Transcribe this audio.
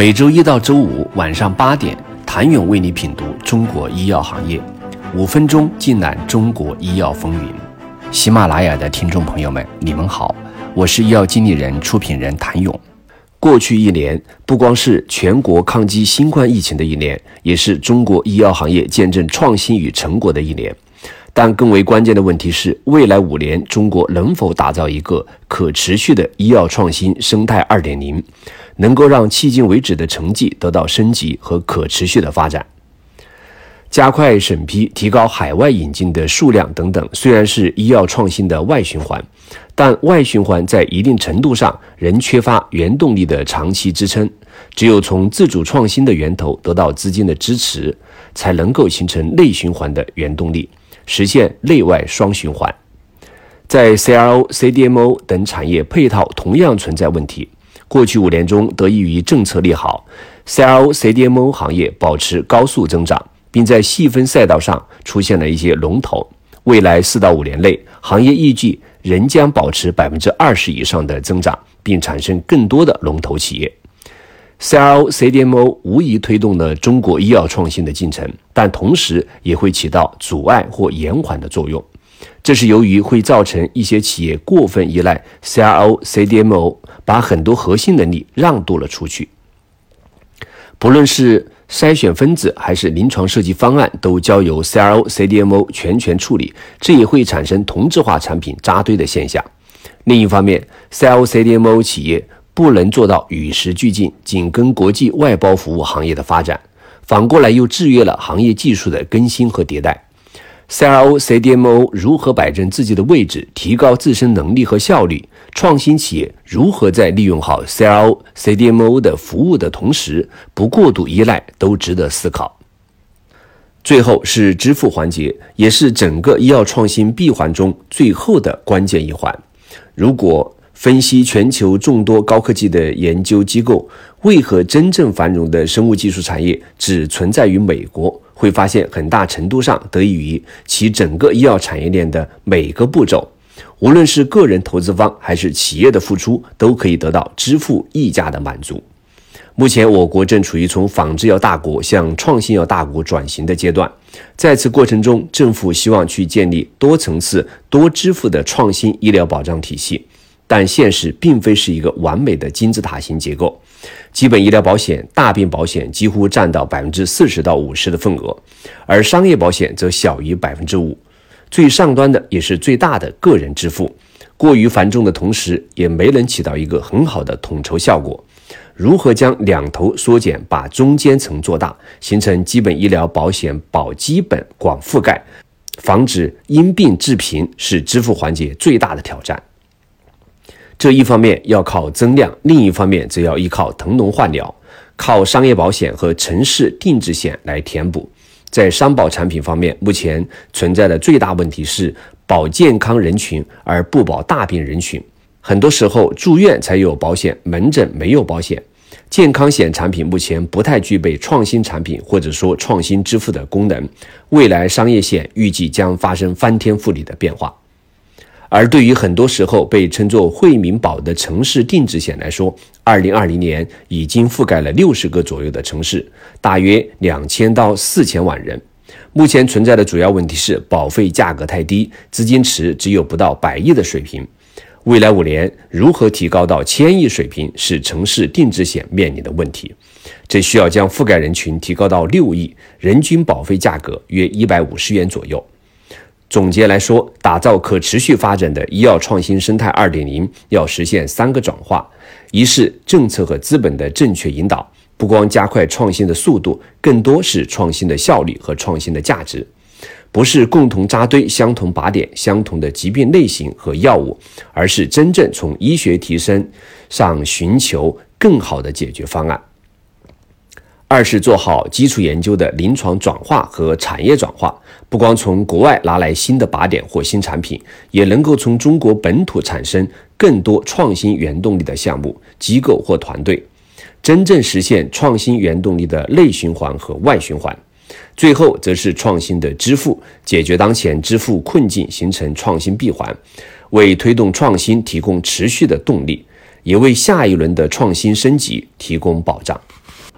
每周一到周五晚上八点，谭勇为你品读中国医药行业，五分钟尽览中国医药风云。喜马拉雅的听众朋友们，你们好，我是医药经理人、出品人谭勇。过去一年，不光是全国抗击新冠疫情的一年，也是中国医药行业见证创新与成果的一年。但更为关键的问题是，未来五年中国能否打造一个可持续的医药创新生态二点零，能够让迄今为止的成绩得到升级和可持续的发展？加快审批、提高海外引进的数量等等，虽然是医药创新的外循环，但外循环在一定程度上仍缺乏原动力的长期支撑。只有从自主创新的源头得到资金的支持，才能够形成内循环的原动力。实现内外双循环，在 CRO、CDMO 等产业配套同样存在问题。过去五年中，得益于政策利好，CRO、CDMO 行业保持高速增长，并在细分赛道上出现了一些龙头。未来四到五年内，行业预计仍将保持百分之二十以上的增长，并产生更多的龙头企业。CRO、CDMO 无疑推动了中国医药创新的进程，但同时也会起到阻碍或延缓的作用。这是由于会造成一些企业过分依赖 CRO、CDMO，把很多核心能力让渡了出去。不论是筛选分子还是临床设计方案，都交由 CRO、CDMO 全权处理，这也会产生同质化产品扎堆的现象。另一方面，CRO、CDMO 企业。不能做到与时俱进，紧跟国际外包服务行业的发展，反过来又制约了行业技术的更新和迭代。CRO、CDMO 如何摆正自己的位置，提高自身能力和效率？创新企业如何在利用好 CRO、CDMO 的服务的同时，不过度依赖，都值得思考。最后是支付环节，也是整个医药创新闭环中最后的关键一环。如果分析全球众多高科技的研究机构，为何真正繁荣的生物技术产业只存在于美国？会发现很大程度上得益于其整个医药产业链的每个步骤，无论是个人投资方还是企业的付出，都可以得到支付溢价的满足。目前，我国正处于从仿制药大国向创新药大国转型的阶段，在此过程中，政府希望去建立多层次、多支付的创新医疗保障体系。但现实并非是一个完美的金字塔型结构，基本医疗保险、大病保险几乎占到百分之四十到五十的份额，而商业保险则小于百分之五。最上端的也是最大的个人支付，过于繁重的同时，也没能起到一个很好的统筹效果。如何将两头缩减，把中间层做大，形成基本医疗保险保基本广覆盖，防止因病致贫，是支付环节最大的挑战。这一方面要靠增量，另一方面则要依靠腾笼换鸟，靠商业保险和城市定制险来填补。在商保产品方面，目前存在的最大问题是保健康人群而不保大病人群。很多时候住院才有保险，门诊没有保险。健康险产品目前不太具备创新产品或者说创新支付的功能。未来商业险预计将发生翻天覆地的变化。而对于很多时候被称作惠民保的城市定制险来说，二零二零年已经覆盖了六十个左右的城市，大约两千到四千万人。目前存在的主要问题是保费价格太低，资金池只有不到百亿的水平。未来五年如何提高到千亿水平，是城市定制险面临的问题。这需要将覆盖人群提高到六亿，人均保费价格约一百五十元左右。总结来说，打造可持续发展的医药创新生态二点零，要实现三个转化：一是政策和资本的正确引导，不光加快创新的速度，更多是创新的效率和创新的价值，不是共同扎堆相同靶点、相同的疾病类型和药物，而是真正从医学提升上寻求更好的解决方案。二是做好基础研究的临床转化和产业转化，不光从国外拿来新的靶点或新产品，也能够从中国本土产生更多创新原动力的项目、机构或团队，真正实现创新原动力的内循环和外循环。最后，则是创新的支付，解决当前支付困境，形成创新闭环，为推动创新提供持续的动力，也为下一轮的创新升级提供保障。